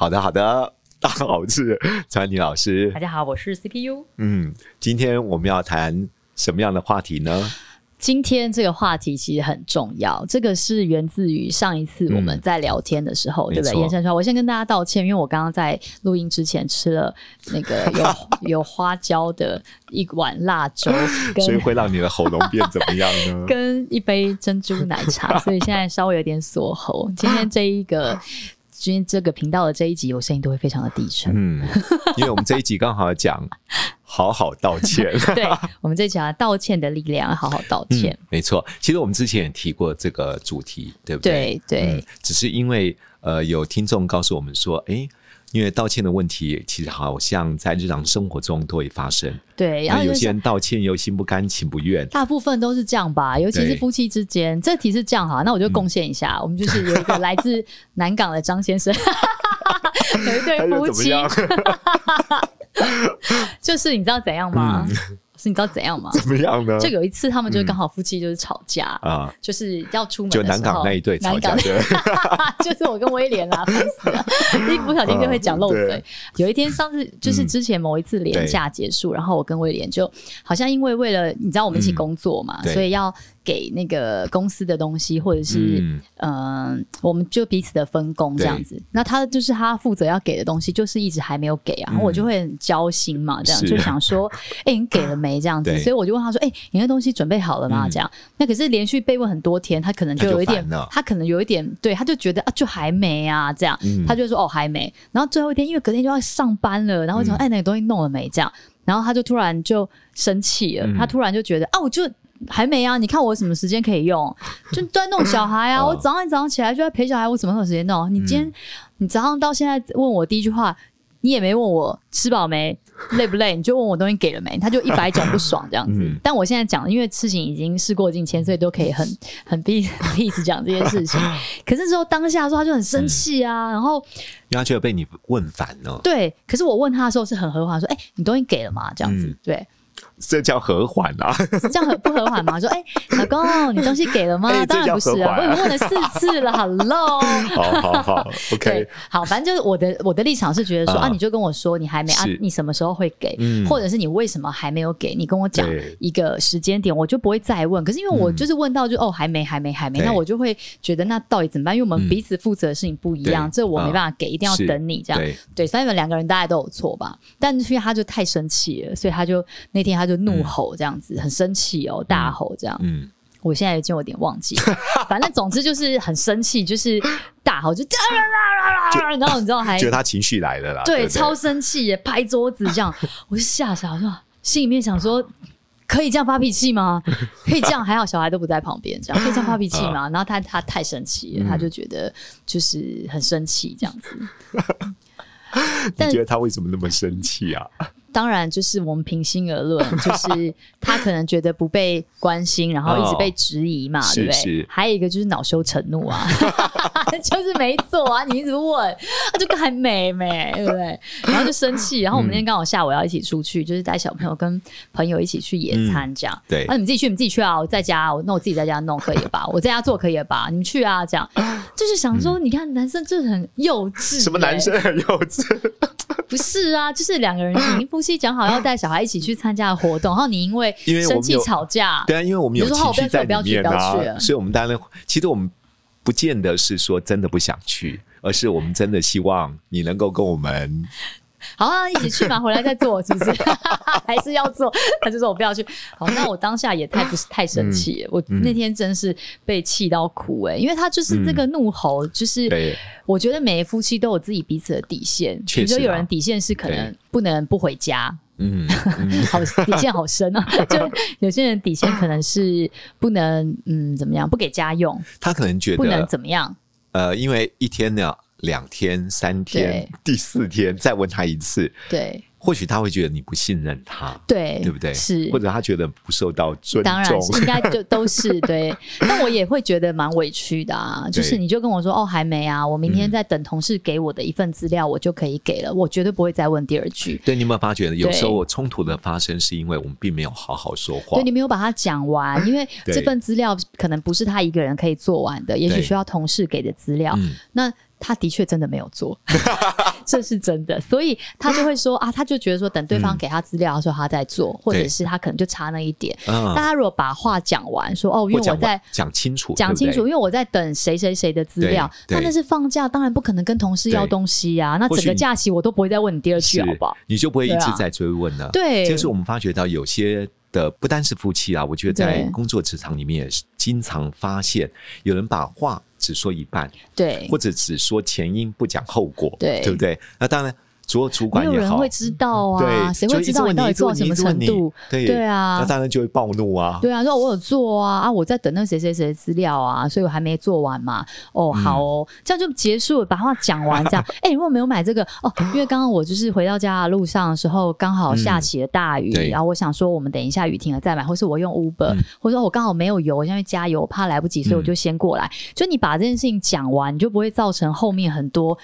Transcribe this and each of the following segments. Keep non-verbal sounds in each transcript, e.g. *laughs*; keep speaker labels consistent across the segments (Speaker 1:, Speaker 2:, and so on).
Speaker 1: 好的，好的，*laughs* 大家好，
Speaker 2: 我是川妮老师。
Speaker 1: 大家好，我是 CPU。
Speaker 2: 嗯，今天我们要谈什么样的话题呢？
Speaker 1: 今天这个话题其实很重要，这个是源自于上一次我们在聊天的时候，嗯、对不对？延伸出来，我先跟大家道歉，因为我刚刚在录音之前吃了那个 *laughs* 有有花椒的一碗辣粥，
Speaker 2: 所以会让你的喉咙变怎么样呢？*laughs*
Speaker 1: 跟一杯珍珠奶茶，所以现在稍微有点锁喉。今天这一个。今天这个频道的这一集，我声音都会非常的低沉。
Speaker 2: 嗯，因为我们这一集刚好讲 *laughs* 好好道歉。*laughs*
Speaker 1: 对，我们这一集讲道歉的力量，好好道歉。
Speaker 2: 嗯、没错，其实我们之前也提过这个主题，对不对？
Speaker 1: 对对、嗯。
Speaker 2: 只是因为呃，有听众告诉我们说，哎。因为道歉的问题，其实好像在日常生活中都会发生。
Speaker 1: 对，
Speaker 2: 然后有些人道歉又心不甘情不愿。
Speaker 1: 大部分都是这样吧，尤其是夫妻之间。这题是这样哈，那我就贡献一下，嗯、我们就是有一个来自南港的张先生，*laughs* 有一对夫妻，*laughs* 就是你知道怎样吗？嗯是你知道怎样吗？
Speaker 2: 怎么样呢？
Speaker 1: 就有一次，他们就刚好夫妻就是吵架啊，就是要出门
Speaker 2: 就南港那一对吵架，*laughs*
Speaker 1: 就是我跟威廉啦，烦死了，一不小心就会讲漏嘴。*laughs* 有一天，上次就是之前某一次连假结束，然后我跟威廉就好像因为为了你知道我们一起工作嘛，所以要。给那个公司的东西，或者是嗯、呃，我们就彼此的分工这样子。那他就是他负责要给的东西，就是一直还没有给啊，然后我就会很焦心嘛，这样就想说，哎、*laughs* 欸，你给了没？这样子，所以我就问他说，哎、欸，你那东西准备好了吗？这样，那可是连续被问很多天，他可能就有一点，他，他可能有一点，对，他就觉得啊，就还没啊，这样，他就说哦，还没。然后最后一天，因为隔天就要上班了，然后说，哎，那个东西弄了没？这样，然后他就突然就生气了，他突然就觉得啊，我就。还没啊！你看我什么时间可以用？*laughs* 就在弄小孩啊！我早上一早上起来就在陪小孩，我怎么有时间弄？你今天你早上到现在问我第一句话，你也没问我吃饱没、*laughs* 累不累，你就问我东西给了没？他就一百种不爽这样子。但我现在讲，因为事情已经事过境迁，所以都可以很 *laughs* 很 peace 讲这件事情。可是之后当下说他就很生气啊，然后
Speaker 2: 因为他觉得被你问烦了。
Speaker 1: 对，可是我问他的时候是很和缓，说：“哎、欸，你东西给了吗？”这样子，对。
Speaker 2: 这叫和缓啊？*laughs*
Speaker 1: 这样很不和缓吗？说，哎、欸，老公，你东西给了吗？欸、*laughs* 当然不是啊，我已经问了四次了。Hello，*laughs*
Speaker 2: 好好好，OK，
Speaker 1: 好，反正就是我的我的立场是觉得说啊，啊，你就跟我说你还没啊，你什么时候会给、嗯，或者是你为什么还没有给？你跟我讲一个时间点，我就不会再问。可是因为我就是问到就、嗯、哦，还没，还没，还没，那我就会觉得那到底怎么办？因为我们彼此负责的事情不一样，嗯、这我没办法给，一定要等你这样。对，对所以你们两个人大概都有错吧？但是因为他就太生气了，所以他就那天他就怒吼这样。子很生气哦，大吼这样。嗯，我现在已经有点忘记了，反正总之就是很生气，就是大吼，就这样，然后你知道还
Speaker 2: 觉得他情绪来了啦，对，
Speaker 1: 超生气耶，拍桌子这样，我就吓傻了，心里面想说，可以这样发脾气吗？可以这样，还好小孩都不在旁边，这样可以这样发脾气吗？然后他他太生气了，他就觉得就是很生气这样子。*laughs*
Speaker 2: 你觉得他为什么那么生气啊？
Speaker 1: 当然，就是我们平心而论，*laughs* 就是他可能觉得不被关心，然后一直被质疑嘛，哦、对不对？是是。还有一个就是恼羞成怒啊，*laughs* 就是没做啊，你一直问，他就还没没，对不对？然后就生气。然后我们那天刚好下午要一起出去，就是带小朋友跟朋友一起去野餐，这样。嗯、对。那、啊、你们自己去，你们自己去啊！我在家，我那我自己在家弄可以吧？我在家做可以吧？你们去啊！这样，就是想说，你看男生就是很幼稚。
Speaker 2: 什么男生很幼稚？
Speaker 1: 不是啊，就是两个人已经夫妻讲好要带小孩一起去参加活动，*laughs* 然后你因为生气吵架，
Speaker 2: 对啊，因为我们有情绪在里面啊，所以我们当然，其实我们不见得是说真的不想去，而是我们真的希望你能够跟我们。*laughs*
Speaker 1: 好啊，一起去嘛，回来再做，是不是？*laughs* 还是要做？他就说我不要去。好，那我当下也太不是太生气了，嗯，我那天真是被气到哭哎，欸，因为他就是这个怒吼，嗯，就是我觉得每个夫妻都有自己彼此的底线，比如说有人底线是可能不能不回家，嗯，*laughs* 好底线好深啊，就有些人底线可能是不能嗯怎么样不给家用，
Speaker 2: 他可能觉得
Speaker 1: 不能怎么样，
Speaker 2: 呃，因为一天呢。两天、三天，第四天再问他一次，
Speaker 1: 对。
Speaker 2: 或许他会觉得你不信任他，
Speaker 1: 对，
Speaker 2: 对不对？
Speaker 1: 是，
Speaker 2: 或者他觉得不受到尊重，
Speaker 1: 当然 *laughs* 应该就都是对。*laughs* 但我也会觉得蛮委屈的啊，就是你就跟我说哦，还没啊，我明天在等同事给我的一份资料，我就可以给了，我绝对不会再问第二句。
Speaker 2: 对，你有没有发觉，有时候我冲突的发生是因为我们并没有好好说话，
Speaker 1: 对，你没有把它讲完，*laughs* 因为这份资料可能不是他一个人可以做完的，也许需要同事给的资料。那他的确真的没有做，*laughs* 这是真的，所以他就会说啊，他就觉得说，等对方给他资料的时候，他在做，或者是他可能就差那一点。但他如果把话讲完，说哦，因为我在
Speaker 2: 讲清楚，
Speaker 1: 讲清楚，因为我在等谁谁谁的资料，那那是放假，当然不可能跟同事要东西啊。那整个假期我都不会再问你第二句，好不好？
Speaker 2: 你就不会一直在追问了。
Speaker 1: 对，
Speaker 2: 就是我们发觉到有些的不单是夫妻啊，我觉得在工作职场里面也是经常发现有人把话。只说一半，
Speaker 1: 对，
Speaker 2: 或者只说前因不讲后果，
Speaker 1: 对，
Speaker 2: 对不对？那当然。做主管也好，
Speaker 1: 没有人会知道啊，谁会知道你到底做到什么程度？
Speaker 2: 对
Speaker 1: 对啊，
Speaker 2: 那当然就会暴怒啊。
Speaker 1: 对啊，说我有做啊啊，我在等那谁谁谁的资料啊，所以我还没做完嘛。哦，好哦，这样就结束了，把话讲完这样。*laughs* 哎，如果没有买这个哦，因为刚刚我就是回到家的路上的时候，刚好下起了大雨，然后我想说我们等一下雨停了再买，或是我用 Uber，或者说我刚好没有油，我现在加油，我怕来不及，所以我就先过来。就你把这件事情讲完，你就不会造成后面很多。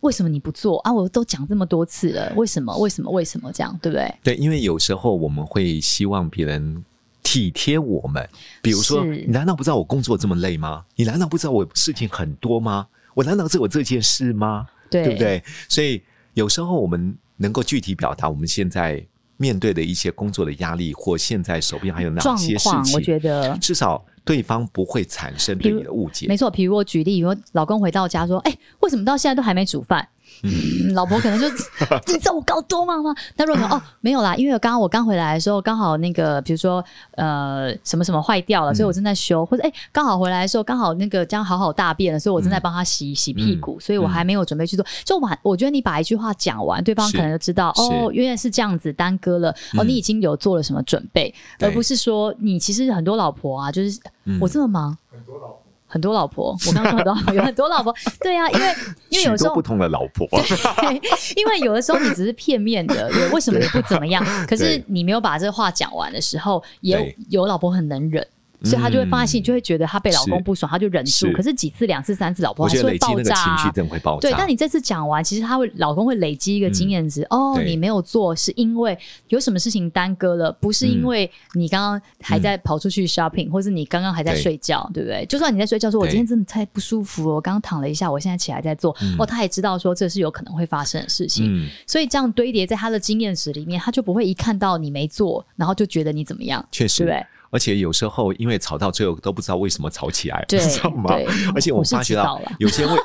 Speaker 1: 为什么你不做啊？我都讲这么多次了，为什么？为什么？为什么这样？对不对？
Speaker 2: 对，因为有时候我们会希望别人体贴我们，比如说，你难道不知道我工作这么累吗？你难道不知道我事情很多吗？我难道只有这件事吗？对，对不对？所以有时候我们能够具体表达我们现在面对的一些工作的压力，或现在手边还有哪些事情，
Speaker 1: 我觉得
Speaker 2: 至少。对方不会产生对你的误解。
Speaker 1: 没错，比如我举例，比如老公回到家说：“哎，为什么到现在都还没煮饭？”嗯，老婆可能就 *laughs* 你知道我搞多忙吗？那如果说哦 *laughs* 没有啦，因为刚刚我刚回来的时候，刚好那个比如说呃什么什么坏掉了，所以我正在修，或者哎刚好回来的时候刚好那个将好好大便了，所以我正在帮他洗洗屁股，所以我还没有准备去做。就完，我觉得你把一句话讲完，对方可能就知道哦，原来是这样子耽搁了哦，你已经有做了什么准备，而不是说你其实很多老婆啊，就是我这么忙。很多老婆。很多老婆，我刚刚说到 *laughs* 有很多老婆，对啊，因为因为 *laughs* 有时候
Speaker 2: 不同的老婆，
Speaker 1: 对，*laughs* 因为有的时候你只是片面的，为什么你不怎么样？可是你没有把这话讲完的时候，也有有老婆很能忍。所以她就会发现，就会觉得她被老公不爽，她就忍住。可是几次、两次、三次，老婆还是会爆炸。
Speaker 2: 情绪真的会爆炸。
Speaker 1: 对，但你这次讲完，其实她会，老公会累积一个经验值。哦，你没有做，是因为有什么事情耽搁了，不是因为你刚刚还在跑出去 shopping，或是你刚刚还在睡觉，对不对？就算你在睡觉，说我今天真的太不舒服了，我刚刚躺了一下，我现在起来在做。哦，他也知道说这是有可能会发生的事情，所以这样堆叠在他的经验值里面，他就不会一看到你没做，然后就觉得你怎么样。
Speaker 2: 确实，对。而且有时候，因为吵到最后都不知道为什么吵起来，*laughs* 你知道吗？而且我发觉到有些会，*laughs*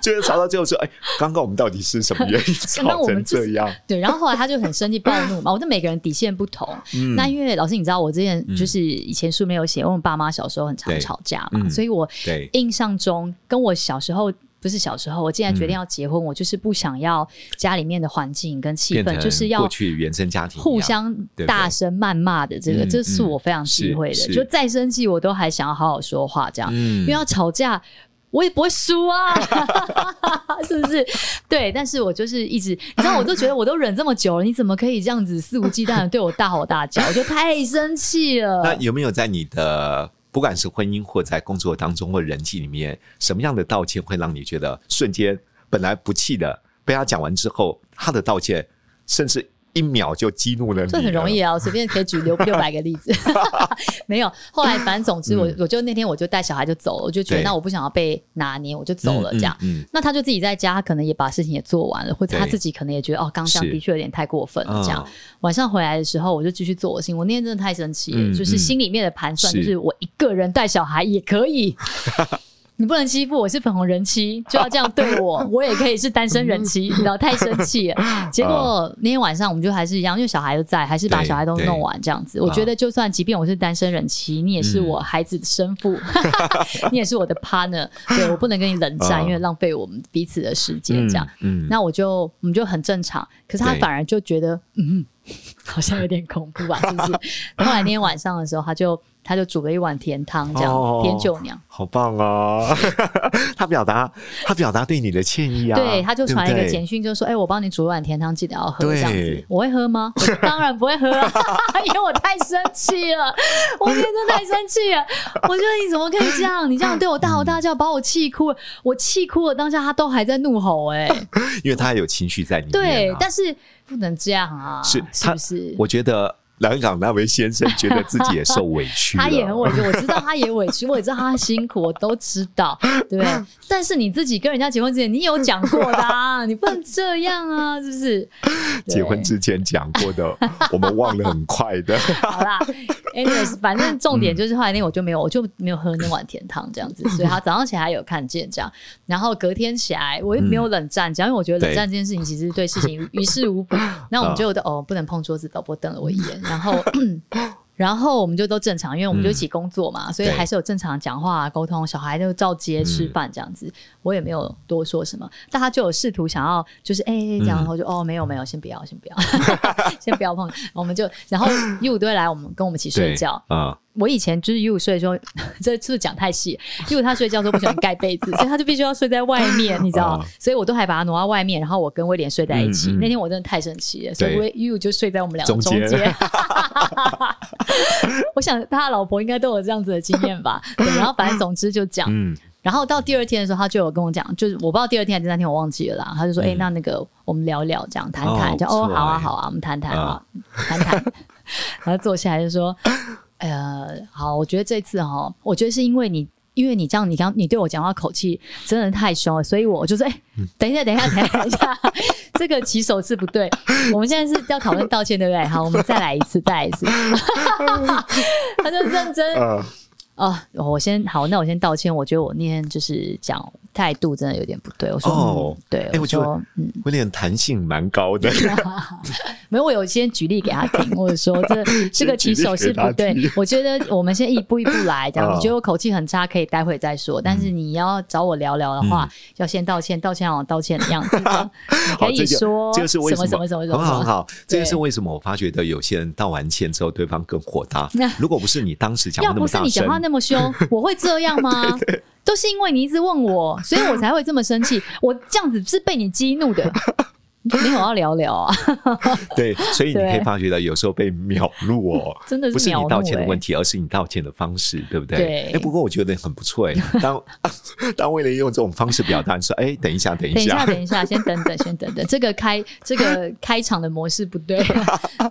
Speaker 2: 就是吵到最后说：“哎，刚刚我们到底是什么原因 *laughs* 吵成这样？”
Speaker 1: 对，然后后来他就很生气、暴怒嘛。我觉得每个人底线不同。那因为老师，你知道我之前就是以前书没有写，我爸妈小时候很常吵架嘛，所以我印象中跟我小时候。不是小时候，我既然决定要结婚，嗯、我就是不想要家里面的环境跟气氛，就是要过去原生家庭互相大声谩骂的这个，这是我非常忌讳的。就再生气，我都还想要好好说话，这样，嗯、因为要吵架，我也不会输啊，*laughs* 是不是？对，但是我就是一直，你知道，我都觉得我都忍这么久了，你怎么可以这样子肆无忌惮的对我大吼大叫？我就太生气了。
Speaker 2: 那有没有在你的？不管是婚姻或在工作当中或人际里面，什么样的道歉会让你觉得瞬间本来不气的，被他讲完之后，他的道歉甚至一秒就激怒了你了？
Speaker 1: 这很容易啊，我随便可以举六 *laughs* 六百个例子。*laughs* 没有，后来反正总之我，我、嗯、我就那天我就带小孩就走了，我就觉得那我不想要被拿捏，我就走了这样。嗯嗯嗯、那他就自己在家，可能也把事情也做完了，或者他自己可能也觉得哦，刚刚这样的确有点太过分了这样。嗯、晚上回来的时候，我就继续做我的事情。我那天真的太生气了，嗯、就是心里面的盘算，就是我一个人带小孩也可以。*laughs* 你不能欺负我是粉红人妻，就要这样对我，*laughs* 我也可以是单身人妻，你知道太生气了。*laughs* 结果那天晚上我们就还是一样，因为小孩都在，还是把小孩都弄完这样子。我觉得就算即便我是单身人妻，你也是我孩子的生父，*laughs* 你也是我的 partner，对，我不能跟你冷战，因为浪费我们彼此的时间这样。嗯那我就我们就很正常，可是他反而就觉得嗯，好像有点恐怖吧，是不是？后来那天晚上的时候，他就。他就煮了一碗甜汤，这样、哦、甜酒酿，
Speaker 2: 好棒啊！*laughs* 他表达他表达对你的歉意啊，
Speaker 1: 对，他就传一个简讯，就说：“哎、欸，我帮你煮一碗甜汤，记得要喝。”这样子，我会喝吗？我 *laughs* 当然不会喝啊，*laughs* 因为我太生气了，我今天真的太生气了。我觉得你怎么可以这样？你这样对我大吼大叫，把我气哭了。我气哭了，当下他都还在怒吼、欸，哎，
Speaker 2: 因为他还有情绪在里面、啊。
Speaker 1: 对，但是不能这样啊，是是不是？
Speaker 2: 我觉得。南港那位先生觉得自己也受委屈，*laughs*
Speaker 1: 他也很委屈。我知道他也委屈，*laughs* 我也知道他辛苦，我都知道，*laughs* 对。但是你自己跟人家结婚之前，你有讲过的啊，你不能这样啊，是不是？
Speaker 2: 结婚之前讲过的，我们忘得很快的。
Speaker 1: 好啦，anyways，反正重点就是后来那天我就没有，我就没有喝那碗甜汤这样子，所以他早上起来有看见这样，然后隔天起来我也没有冷战，讲因为我觉得冷战这件事情其实对事情于事无补。那我们就哦，不能碰桌子，导播瞪了我一眼。然后，*laughs* 然后我们就都正常，因为我们就一起工作嘛，嗯、所以还是有正常讲话沟通。小孩就照接吃饭这样子，嗯、我也没有多说什么。但他就有试图想要，就是哎，这样，然后就、嗯、哦，没有没有，先不要，先不要，*laughs* 先不要碰。我们就然后一五都会来，我们跟我们一起睡觉啊。我以前就是 You 睡的时候，*laughs* 这是不是讲太细？因为他睡觉时候不喜欢盖被子，*laughs* 所以他就必须要睡在外面，你知道？所以我都还把他挪到外面，然后我跟威廉睡在一起。那天我真的太生气了，所以 You 就睡在我们两个中间。我想他老婆应该都有这样子的经验吧？对，然后反正总之就讲，然后到第二天的时候，他就有跟我讲，就是我不知道第二天还是第三天，我忘记了啦。他就说：“哎，那那个我们聊聊，这样谈谈，就哦，好啊，好啊，我们谈谈啊，谈谈。”然后坐下来就说。呃，好，我觉得这次哈，我觉得是因为你，因为你这样，你刚你对我讲话口气真的太凶了，所以我就是哎、欸，等一下，等一下，等一下，*laughs* 这个起手是不对，我们现在是要讨论道歉，对不对？好，我们再来一次，再来一次，*laughs* 他就认真。Uh. 哦，我先好，那我先道歉。我觉得我那天就是讲态度真的有点不对。我说，哦嗯、对，欸、我说，嗯，有
Speaker 2: 点弹性蛮高的。*laughs*
Speaker 1: 没有，我有先举例给他听，或者说这 *laughs* 这个起手是不对。*laughs* 我觉得我们先一步一步来，这样。你觉得我口气很差，可以待会再说。但是你要找我聊聊的话，嗯、要先道歉，道歉好道歉的样子。可以说
Speaker 2: 这个是为什么？
Speaker 1: 什么什么什么？
Speaker 2: 很好，很好。这个是为什么？我发觉的有些人道完歉之后，对方更火大。如果不是你当时讲那么大声。
Speaker 1: 那么凶，*laughs* 我会这样吗？对 *laughs* 对对，都是因为你一直问我，所以我才会这么生气。我这样子是被你激怒的。没有要聊聊啊，*laughs*
Speaker 2: 对，所以你可以发觉到有时候被秒录哦，*laughs*
Speaker 1: 真的是
Speaker 2: 不是你道歉的问题，而是你道歉的方式，对不对？对。哎，不过我觉得很不错哎，当 *laughs* 当为了用这种方式表达说，哎，等一下，等一下，
Speaker 1: 等一下，等一下，先等等，先等等，这个开这个开场的模式不对，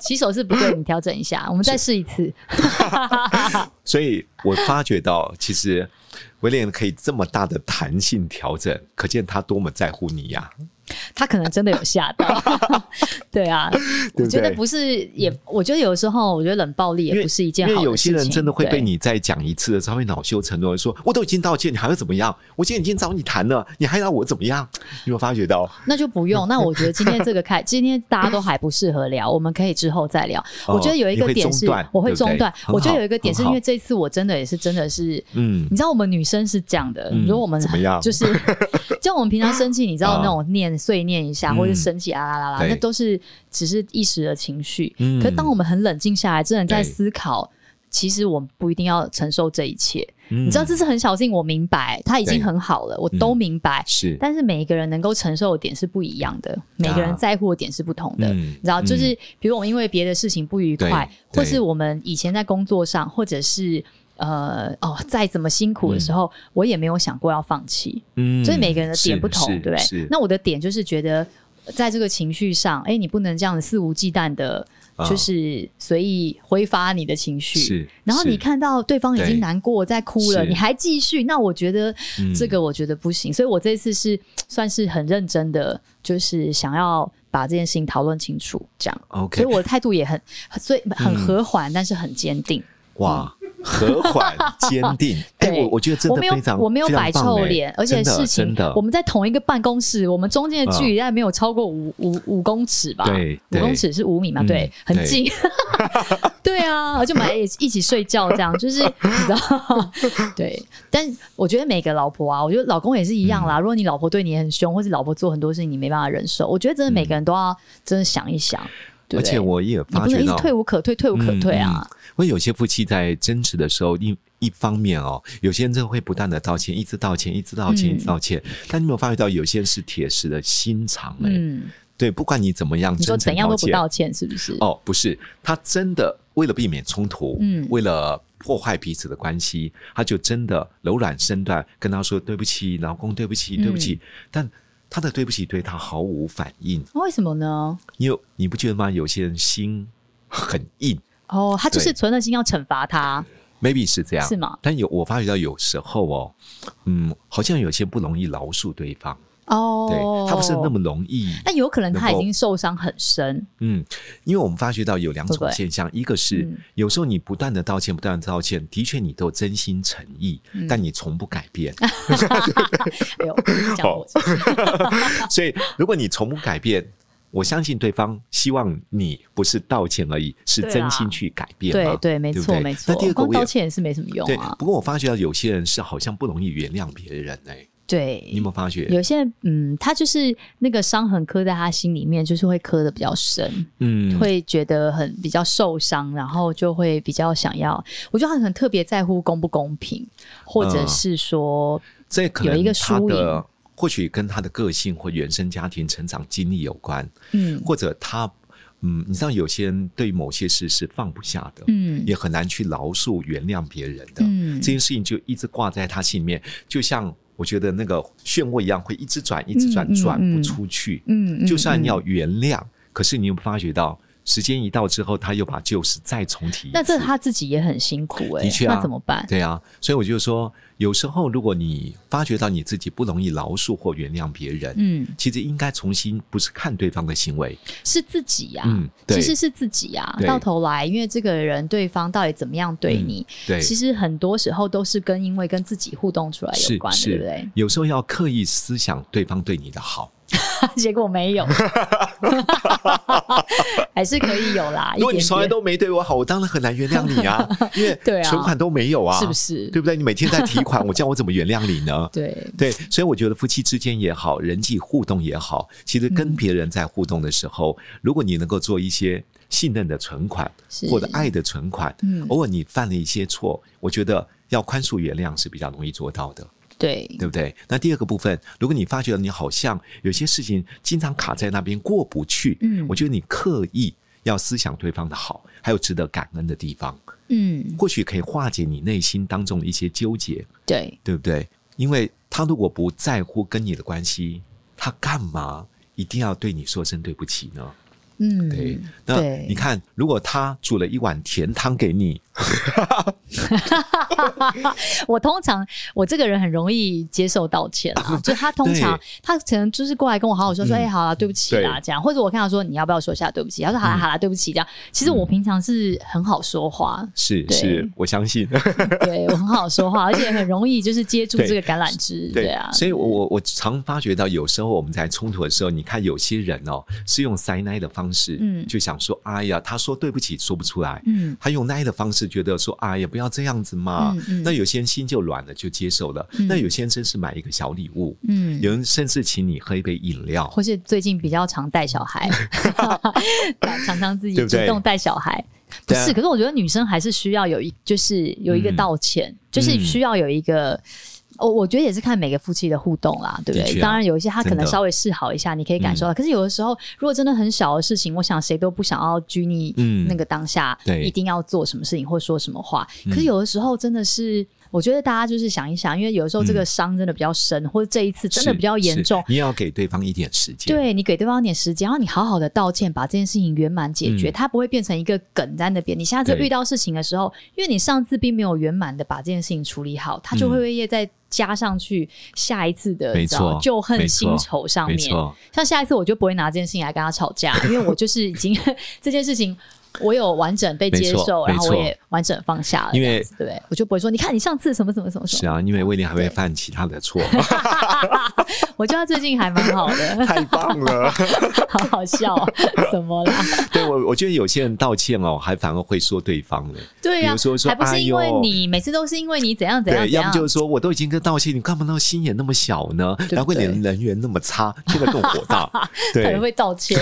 Speaker 1: 起手是不对，你调整一下，我们再试一次。
Speaker 2: 所以我发觉到，其实威廉可以这么大的弹性调整，可见他多么在乎你呀。
Speaker 1: 他可能真的有吓到，*laughs* 对啊，对对，我觉得不是也，我觉得有时候，我觉得冷暴力也不是一件好事情。因为有些人
Speaker 2: 真的会被你再讲一次的时候，会恼羞成怒，说我都已经道歉，你还会怎么样？我今天已经找你谈了，你还要我怎么样？你有没有发觉到？
Speaker 1: 那就不用。那我觉得今天这个开，今天大家都还不适合聊，我们可以之后再聊。*laughs* 我觉得有一个点是，我会中断。我觉得有一个点是因为这次我真的也是真的是，嗯，你知道我们女生是这样的，如果我们怎么样，就是 *laughs* 就我们平常生气，你知道那种念碎念一下，或者生气啊啦啦啦，那都是只是一时的情绪。可是当我们很冷静下来，真的在思考，其实我们不一定要承受这一切。你知道这是很小心，我明白，他已经很好了，我都明白。是，但是每一个人能够承受的点是不一样的，每个人在乎的点是不同的。你知道，就是比如我们因为别的事情不愉快，或是我们以前在工作上，或者是。呃哦，再怎么辛苦的时候，嗯、我也没有想过要放弃。嗯，所以每个人的点不同，对不对？那我的点就是觉得，在这个情绪上，哎，你不能这样子肆无忌惮的，就是随意挥发你的情绪。是，然后你看到对方已经难过在哭了，你还继续，那我觉得这个我觉得不行。嗯、所以我这次是算是很认真的，就是想要把这件事情讨论清楚，这样。OK，所以我的态度也很，所以很和缓，嗯、但是很坚定。哇。
Speaker 2: 和缓坚定，*laughs* 哎，我我觉得真的非常，
Speaker 1: 我没有摆臭脸，而且事情我们在同一个办公室，我们中间的距离大概没有超过五五五公尺吧？对，五公尺是五米嘛？对，很近。*laughs* 对啊，而且我们还一起睡觉，这样就是你知道？*laughs* 对，但我觉得每个老婆啊，我觉得老公也是一样啦。如果你老婆对你很凶，或是老婆做很多事情你没办法忍受，我觉得真的每个人都要真的想一想。对，
Speaker 2: 而且我也发觉到
Speaker 1: 退无可退，退无可退啊。
Speaker 2: 嗯嗯、因为有些夫妻在争执的时候，一一方面哦，有些人真的会不断的道歉，一直道歉，一直道歉，一直道歉。嗯、但你有没有发觉到，有些人是铁石的心肠、欸？嗯，对，不管你怎么样，
Speaker 1: 你说怎样都不道歉，是不是？
Speaker 2: 哦，不是，他真的为了避免冲突，嗯，为了。破坏彼此的关系，他就真的柔软身段跟他说对不起，老公对不起，对不起。嗯、但他的对不起对他毫无反应，
Speaker 1: 为什么呢？
Speaker 2: 因为你不觉得吗？有些人心很硬
Speaker 1: 哦，他就是存了心要惩罚他
Speaker 2: ，maybe 是这样，
Speaker 1: 是吗？
Speaker 2: 但有我发觉到有时候哦，嗯，好像有些不容易饶恕对方。
Speaker 1: 哦，
Speaker 2: 对，他不是那么容易。
Speaker 1: 那有可能他已经受伤很深。
Speaker 2: 嗯，因为我们发觉到有两种现象，一个是有时候你不断的道歉，不断的道歉，的确你都真心诚意，但你从不改变。*laughs*
Speaker 1: 哎呦，讲我。*laughs*
Speaker 2: 所以，如果你从不改变，我相信对方希望你不是道歉而已，是真心去改变。
Speaker 1: 对对，没错没错。那第二个，道歉也是没什么用啊。
Speaker 2: 不过我发觉到有些人是好像不容易原谅别人哎。
Speaker 1: 对，
Speaker 2: 你有没有发觉？
Speaker 1: 有些嗯，他就是那个伤痕刻在他心里面，就是会刻的比较深，嗯，会觉得很比较受伤，然后就会比较想要。我觉得他很特别在乎公不公平，或者是说，这有一个输赢，
Speaker 2: 或许跟他的个性或原生家庭成长经历有关，嗯，或者他嗯，你知道有些人对某些事是放不下的，嗯，也很难去饶恕原谅别人的，嗯，这件事情就一直挂在他心里面，就像。我觉得那个漩涡一样，会一直转，一直转，转不出去。嗯，就算你要原谅，可是你有发觉到，时间一到之后，他又把旧事再重提。
Speaker 1: 那这他自己也很辛苦哎，的确啊，那怎么办？
Speaker 2: 对啊，所以我就说，有时候如果你发觉到你自己不容易饶恕或原谅别人，嗯，其实应该重新不是看对方的行为，
Speaker 1: 是自己呀。嗯，其实是自己呀。到头来，因为这个人对方到底怎么样对你，对，其实很多时候都是跟因为跟自己互动出来有关，对不对？
Speaker 2: 有时候要刻意思想对方对你的好。
Speaker 1: 结果没有，*laughs* 还是可以有啦。
Speaker 2: 如果你从来都没对我好，我当然很难原谅你啊，*laughs* 因为存款都没有啊，
Speaker 1: 是不是？
Speaker 2: 对不对？你每天在提款，我叫我怎么原谅你呢？*laughs*
Speaker 1: 对
Speaker 2: 对，所以我觉得夫妻之间也好，人际互动也好，其实跟别人在互动的时候，如果你能够做一些信任的存款或者爱的存款，嗯偶尔你犯了一些错，我觉得要宽恕原谅是比较容易做到的。
Speaker 1: 对，
Speaker 2: 对不对？那第二个部分，如果你发觉你好像有些事情经常卡在那边过不去，嗯，我觉得你刻意要思想对方的好，还有值得感恩的地方，嗯，或许可以化解你内心当中的一些纠结，
Speaker 1: 对，
Speaker 2: 对不对？因为他如果不在乎跟你的关系，他干嘛一定要对你说声对不起呢？
Speaker 1: 嗯，
Speaker 2: 对。那你看，如果他煮了一碗甜汤给你，*laughs*
Speaker 1: 我通常我这个人很容易接受道歉啊，就他通常他可能就是过来跟我好好说说，哎，好了，对不起啦，这样，或者我看到说你要不要说一下对不起，他说好了好了，对不起，这样。其实我平常是很好说话，
Speaker 2: 是是，我相信，*laughs*
Speaker 1: 对我很好说话，而且很容易就是接住这个橄榄枝，对啊。
Speaker 2: 所以我我常发觉到，有时候我们在冲突的时候，你看有些人哦，是用塞奶的方式。嗯，就想说，哎呀，他说对不起，说不出来，嗯，他用那的方式，觉得说，啊，也，不要这样子嘛，嗯嗯、那有些人心就软了，就接受了，嗯、那有些人真是买一个小礼物，嗯，有人甚至请你喝一杯饮料，
Speaker 1: 或是最近比较常带小孩，*laughs* 常常自己主动带小孩，不是，可是我觉得女生还是需要有一，就是有一个道歉，嗯、就是需要有一个。我我觉得也是看每个夫妻的互动啦，对不对？当然有一些他可能稍微示好一下，你可以感受到。可是有的时候，如果真的很小的事情，我想谁都不想要拘泥那个当下，一定要做什么事情或说什么话。可是有的时候真的是，我觉得大家就是想一想，因为有时候这个伤真的比较深，或者这一次真的比较严重，
Speaker 2: 你要给对方一点时间。
Speaker 1: 对，你给对方一点时间，然后你好好的道歉，把这件事情圆满解决，它不会变成一个梗在那边。你下次遇到事情的时候，因为你上次并没有圆满的把这件事情处理好，它就会会在。加上去下一次的旧恨新仇上面，像下一次我就不会拿这件事情来跟他吵架，因为我就是已经 *laughs* 这件事情我有完整被接受，然后我也完整放下了，
Speaker 2: 因为
Speaker 1: 对，我就不会说，你看你上次什么什么什么什么。
Speaker 2: 是啊，因为威廉还会犯其他的错。*laughs*
Speaker 1: 我觉得他最近还蛮好的，
Speaker 2: 太棒了，*laughs*
Speaker 1: 好好笑，怎么啦？
Speaker 2: 对我，我觉得有些人道歉哦，还反而会说对方的，
Speaker 1: 对呀，
Speaker 2: 比如说说，
Speaker 1: 还不是因为你每次都是因为你怎样怎样，
Speaker 2: 要么就是说我都已经跟道歉，你干嘛那心眼那么小呢？然后你人缘那么差，现在更火大，*laughs* 对，
Speaker 1: 可能会道歉。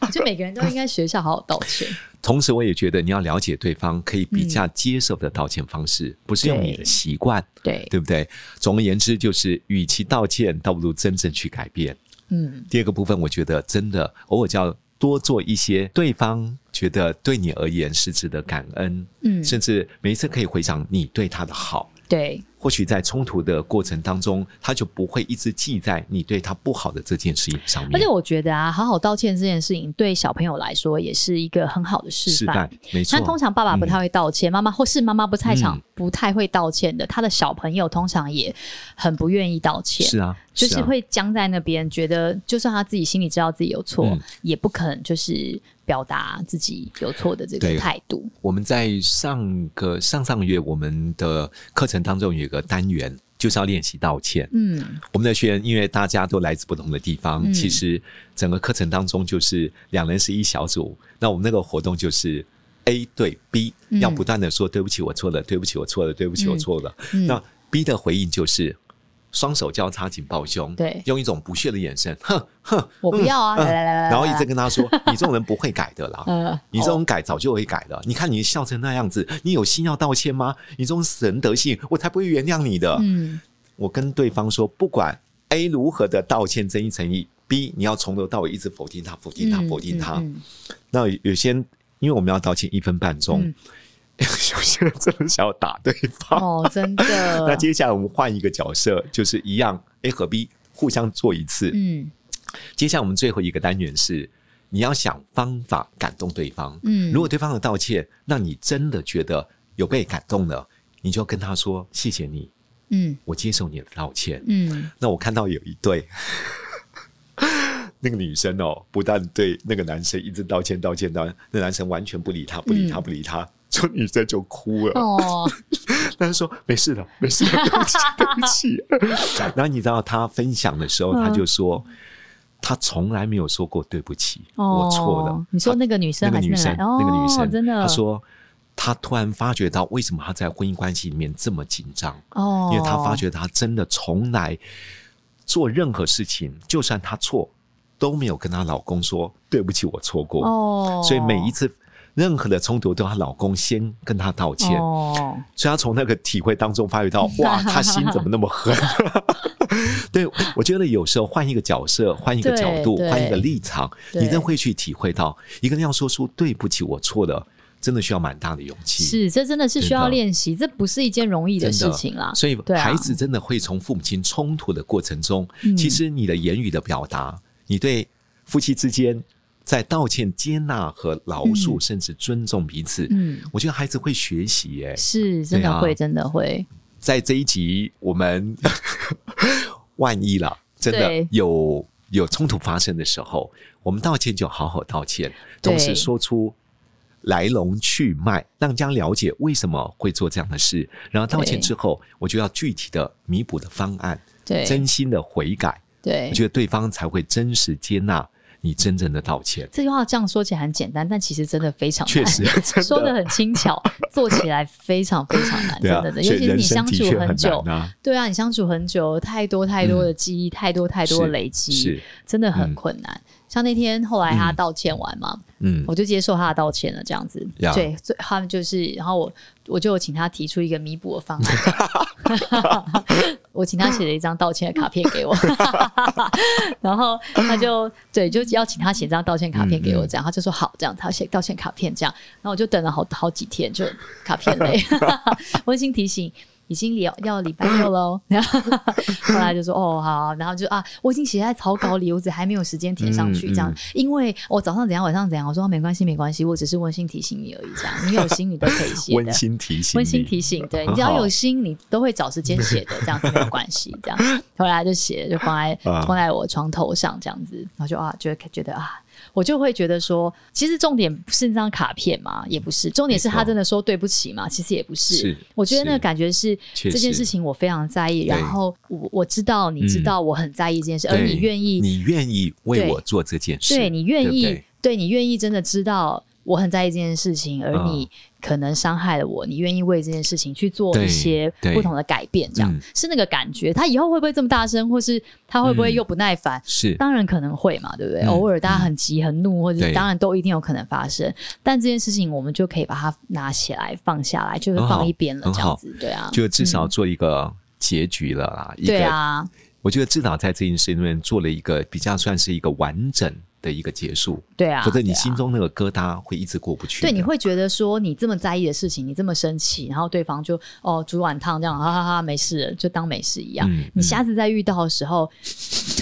Speaker 1: 我觉得每个人都应该学一下好好道歉。
Speaker 2: 同时，我也觉得你要了解对方，可以比较接受的道歉方式，嗯、不是用你的习惯，
Speaker 1: 对。
Speaker 2: 对不对？总而言之，就是与其道歉，倒不如真正去改变。
Speaker 1: 嗯，
Speaker 2: 第二个部分，我觉得真的偶尔就要多做一些对方觉得对你而言是值得感恩，
Speaker 1: 嗯，
Speaker 2: 甚至每一次可以回想你对他的好，
Speaker 1: 对。
Speaker 2: 或许在冲突的过程当中，他就不会一直记在你对他不好的这件事情上面。
Speaker 1: 而且我觉得啊，好好道歉这件事情对小朋友来说也是一个很好的示范。
Speaker 2: 没错，
Speaker 1: 那通常爸爸不太会道歉，妈、嗯、妈或是妈妈不太想、
Speaker 2: 嗯、
Speaker 1: 不太会道歉的，他的小朋友通常也很不愿意道歉。
Speaker 2: 是啊，是啊，
Speaker 1: 就是会僵在那边，觉得就算他自己心里知道自己有错、嗯，也不肯就是表达自己有错的这个态度。
Speaker 2: 我们在上个上上个月，我们的课程当中有一个单元。就是要练习道歉。
Speaker 1: 嗯，
Speaker 2: 我们的学员因为大家都来自不同的地方，嗯、其实整个课程当中就是两人是一小组。那我们那个活动就是 A 对 B，、嗯、要不断的说对不起，我错了，对不起，我错了，对不起，我错了。
Speaker 1: 嗯、
Speaker 2: 那 B 的回应就是双手交叉，紧抱胸，
Speaker 1: 对，
Speaker 2: 用一种不屑的眼神，哼哼，
Speaker 1: 我不要啊，嗯、来来来来，
Speaker 2: 然后一直跟他说，你这种人不会改的啦，*laughs*
Speaker 1: 嗯，
Speaker 2: 你这种改早就会改了。你看你笑成那样子，你有心要道歉吗？你这种死人德性，我才不会原谅你的。
Speaker 1: 嗯。
Speaker 2: 我跟对方说，不管 A 如何的道歉、真意诚意，B 你要从头到尾一直否定他、否定他、否定他。
Speaker 1: 嗯嗯嗯、
Speaker 2: 那有些因为我们要道歉一分半钟，嗯、*laughs* 有些人真的想要打对方
Speaker 1: 哦，真的。*laughs*
Speaker 2: 那接下来我们换一个角色，就是一样 A 和 B 互相做一次。
Speaker 1: 嗯，
Speaker 2: 接下来我们最后一个单元是你要想方法感动对方。
Speaker 1: 嗯，
Speaker 2: 如果对方的道歉让你真的觉得有被感动了，你就跟他说谢谢你。
Speaker 1: 嗯，
Speaker 2: 我接受你的道歉。
Speaker 1: 嗯，
Speaker 2: 那我看到有一对，*laughs* 那个女生哦，不但对那个男生一直道歉道歉道歉，那男生完全不理她，不理她，不理他，这、嗯、女生就哭了。
Speaker 1: 哦，*laughs*
Speaker 2: 但是说没事的，没事的，对不起，对不起。*laughs* 然后你知道他分享的时候，他就说，他从来没有说过对不起，
Speaker 1: 哦、
Speaker 2: 我错了。
Speaker 1: 你说那个女生还是那个女生，
Speaker 2: 那个女生，
Speaker 1: 哦、真的，
Speaker 2: 他说。她突然发觉到，为什么她在婚姻关系里面这么紧张？
Speaker 1: 哦，
Speaker 2: 因为她发觉她真的从来做任何事情，就算她错，都没有跟她老公说对不起，我错过。
Speaker 1: 哦，
Speaker 2: 所以每一次任何的冲突，都她老公先跟她道歉。
Speaker 1: 哦，
Speaker 2: 所以她从那个体会当中发觉到，*laughs* 哇，她心怎么那么狠？*laughs* 对，我觉得有时候换一个角色，换一个角度，换一个立场，你真的会去体会到，一个人要说出对不起，我错了。真的需要蛮大的勇气，
Speaker 1: 是，这真的是需要练习，这不是一件容易的事情啦。
Speaker 2: 所以，孩子真的会从父母亲冲突的过程中，啊、其实你的言语的表达，你对夫妻之间在道歉、接纳和饶恕、嗯，甚至尊重彼此，
Speaker 1: 嗯，
Speaker 2: 我觉得孩子会学习耶，
Speaker 1: 是，真的会，
Speaker 2: 啊、
Speaker 1: 真的会。
Speaker 2: 在这一集，我们 *laughs* 万一了，真的有有冲突发生的时候，我们道歉就好好道歉，同时说出。来龙去脉，让大家了解为什么会做这样的事，然后道歉之后，我就要具体的弥补的方案，
Speaker 1: 对，
Speaker 2: 真心的悔改，
Speaker 1: 对，
Speaker 2: 我觉得对方才会真实接纳你真正的道歉。
Speaker 1: 这句话这样说起来很简单，但其实真的非常难，
Speaker 2: 确实 *laughs*
Speaker 1: 说的很轻巧，做起来非常非常难，真的，的。尤其是你相处很久很、啊，对啊，你相处很久，太多太多的记忆，嗯、太多太多的累积，真的很困难。嗯像那天后来他道歉完嘛，
Speaker 2: 嗯，
Speaker 1: 我就接受他的道歉了，这样子，嗯、对，所以他们就是，然后我我就请他提出一个弥补的方案，*laughs* 我请他写了一张道歉的卡片给我，*laughs* 然后他就对，就要请他写张道歉卡片给我，这样、嗯、他就说好，这样他写道歉卡片这样，然后我就等了好好几天，就卡片类，*laughs* 温馨提醒。已经要要礼拜六喽，然 *laughs* 后后来就说哦好，然后就啊，我已经写在草稿里，我只还没有时间填上去，这样，嗯嗯、因为我早上怎样，晚上怎样，我说没关系没关系，我只是温馨提醒你而已，这样，你有心你都可以写的，
Speaker 2: 温馨提醒，
Speaker 1: 温馨提醒，对，你只要有心，你都会找时间写的，这样子。没有关系，这样，后来就写就放在放在我床头上这样子，然后就啊，就会觉得啊。我就会觉得说，其实重点不是那张卡片嘛，也不是，重点是他真的说对不起嘛，其实也不是。
Speaker 2: 是，
Speaker 1: 我觉得那个感觉是这件事情我非常在意，然后我我知道你知道我很在意这件事，而你愿意，
Speaker 2: 你愿意为我做这件事，
Speaker 1: 对你愿意，对你愿意真的知道。我很在意这件事情，而你可能伤害了我，嗯、你愿意为这件事情去做一些不同的改变，这样、嗯、是那个感觉。他以后会不会这么大声，或是他会不会又不耐烦？是、嗯，当然可能会嘛，对不对？嗯、偶尔大家很急很怒，或者当然都一定有可能发生。但这件事情，我们就可以把它拿起来放下来，就是放一边了，这样子，对啊，
Speaker 2: 就至少做一个结局了啦。
Speaker 1: 对啊，
Speaker 2: 我觉得至少在这件事情里面做了一个比较算是一个完整的一个结束，
Speaker 1: 对啊，
Speaker 2: 否则你心中那个疙瘩会一直过不去。
Speaker 1: 对，你会觉得说你这么在意的事情，你这么生气，然后对方就哦煮碗汤这样，哈哈哈，没事了，就当没事一样。嗯、你下次再遇到的时候，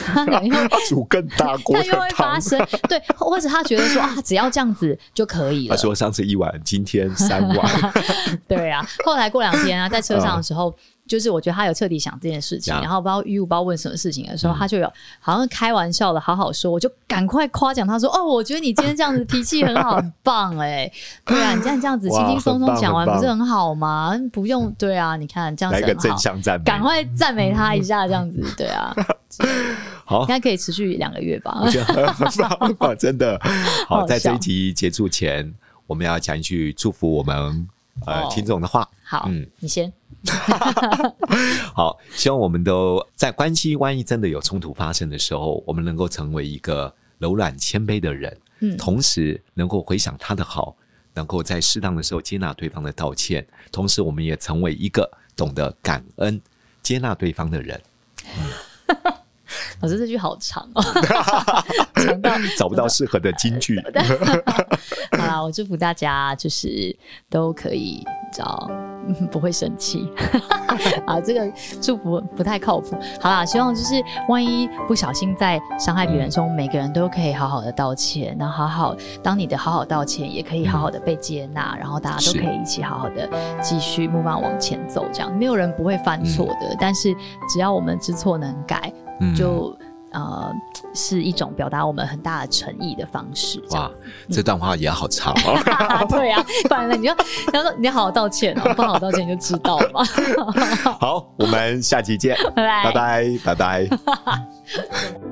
Speaker 1: 他又 *laughs*
Speaker 2: 煮更大锅，
Speaker 1: 他又会发生。对，或者他觉得说啊，只要这样子就可以了。
Speaker 2: 他说上次一碗，今天三碗。*laughs*
Speaker 1: 对啊，后来过两天啊，在车上的时候。嗯就是我觉得他有彻底想这件事情，然后不知道于我不知道问什么事情的时候，他就有好像开玩笑的好好说，我就赶快夸奖他说：“哦，我觉得你今天这样子脾气很好，很 *laughs* 棒哎，对啊，你这样这样子轻轻松松讲完不是很好吗？不用对啊，你看这样子很好，
Speaker 2: 来个正向赞美，
Speaker 1: 赶快赞美他一下，这样子对啊，*laughs*
Speaker 2: 好，
Speaker 1: 应该可以持续两个月吧？
Speaker 2: 我觉得 *laughs* 很棒，真的好。在这一集结束前，我们要讲一句祝福我们呃听众的话。
Speaker 1: 好，嗯，你先。*laughs*
Speaker 2: 好，希望我们都在关系万一真的有冲突发生的时候，我们能够成为一个柔软谦卑的人，嗯，同时能够回想他的好，能够在适当的时候接纳对方的道歉，同时我们也成为一个懂得感恩、接纳对方的人。
Speaker 1: 嗯、老师，这句好长哦，*laughs* 长到 *laughs*
Speaker 2: 找不到适合的金句。
Speaker 1: 好啦，我祝福大家，就是都可以找。嗯，*laughs* 不会生气 *laughs* 啊，这个祝福不太靠谱。好啦，希望就是万一不小心在伤害别人中，嗯、每个人都可以好好的道歉，然后好好当你的好好道歉，也可以好好的被接纳，嗯、然后大家都可以一起好好的继续慢慢往前走。这样没有人不会犯错的，嗯、但是只要我们知错能改，嗯、就。呃，是一种表达我们很大的诚意的方式。哇，
Speaker 2: 这段话也好长哦。*laughs*
Speaker 1: 对啊，不然呢？你就他说你好好道歉哦，不好好道歉就知道了嘛。*laughs*
Speaker 2: 好，我们下期见，拜拜，拜拜，拜拜。*laughs*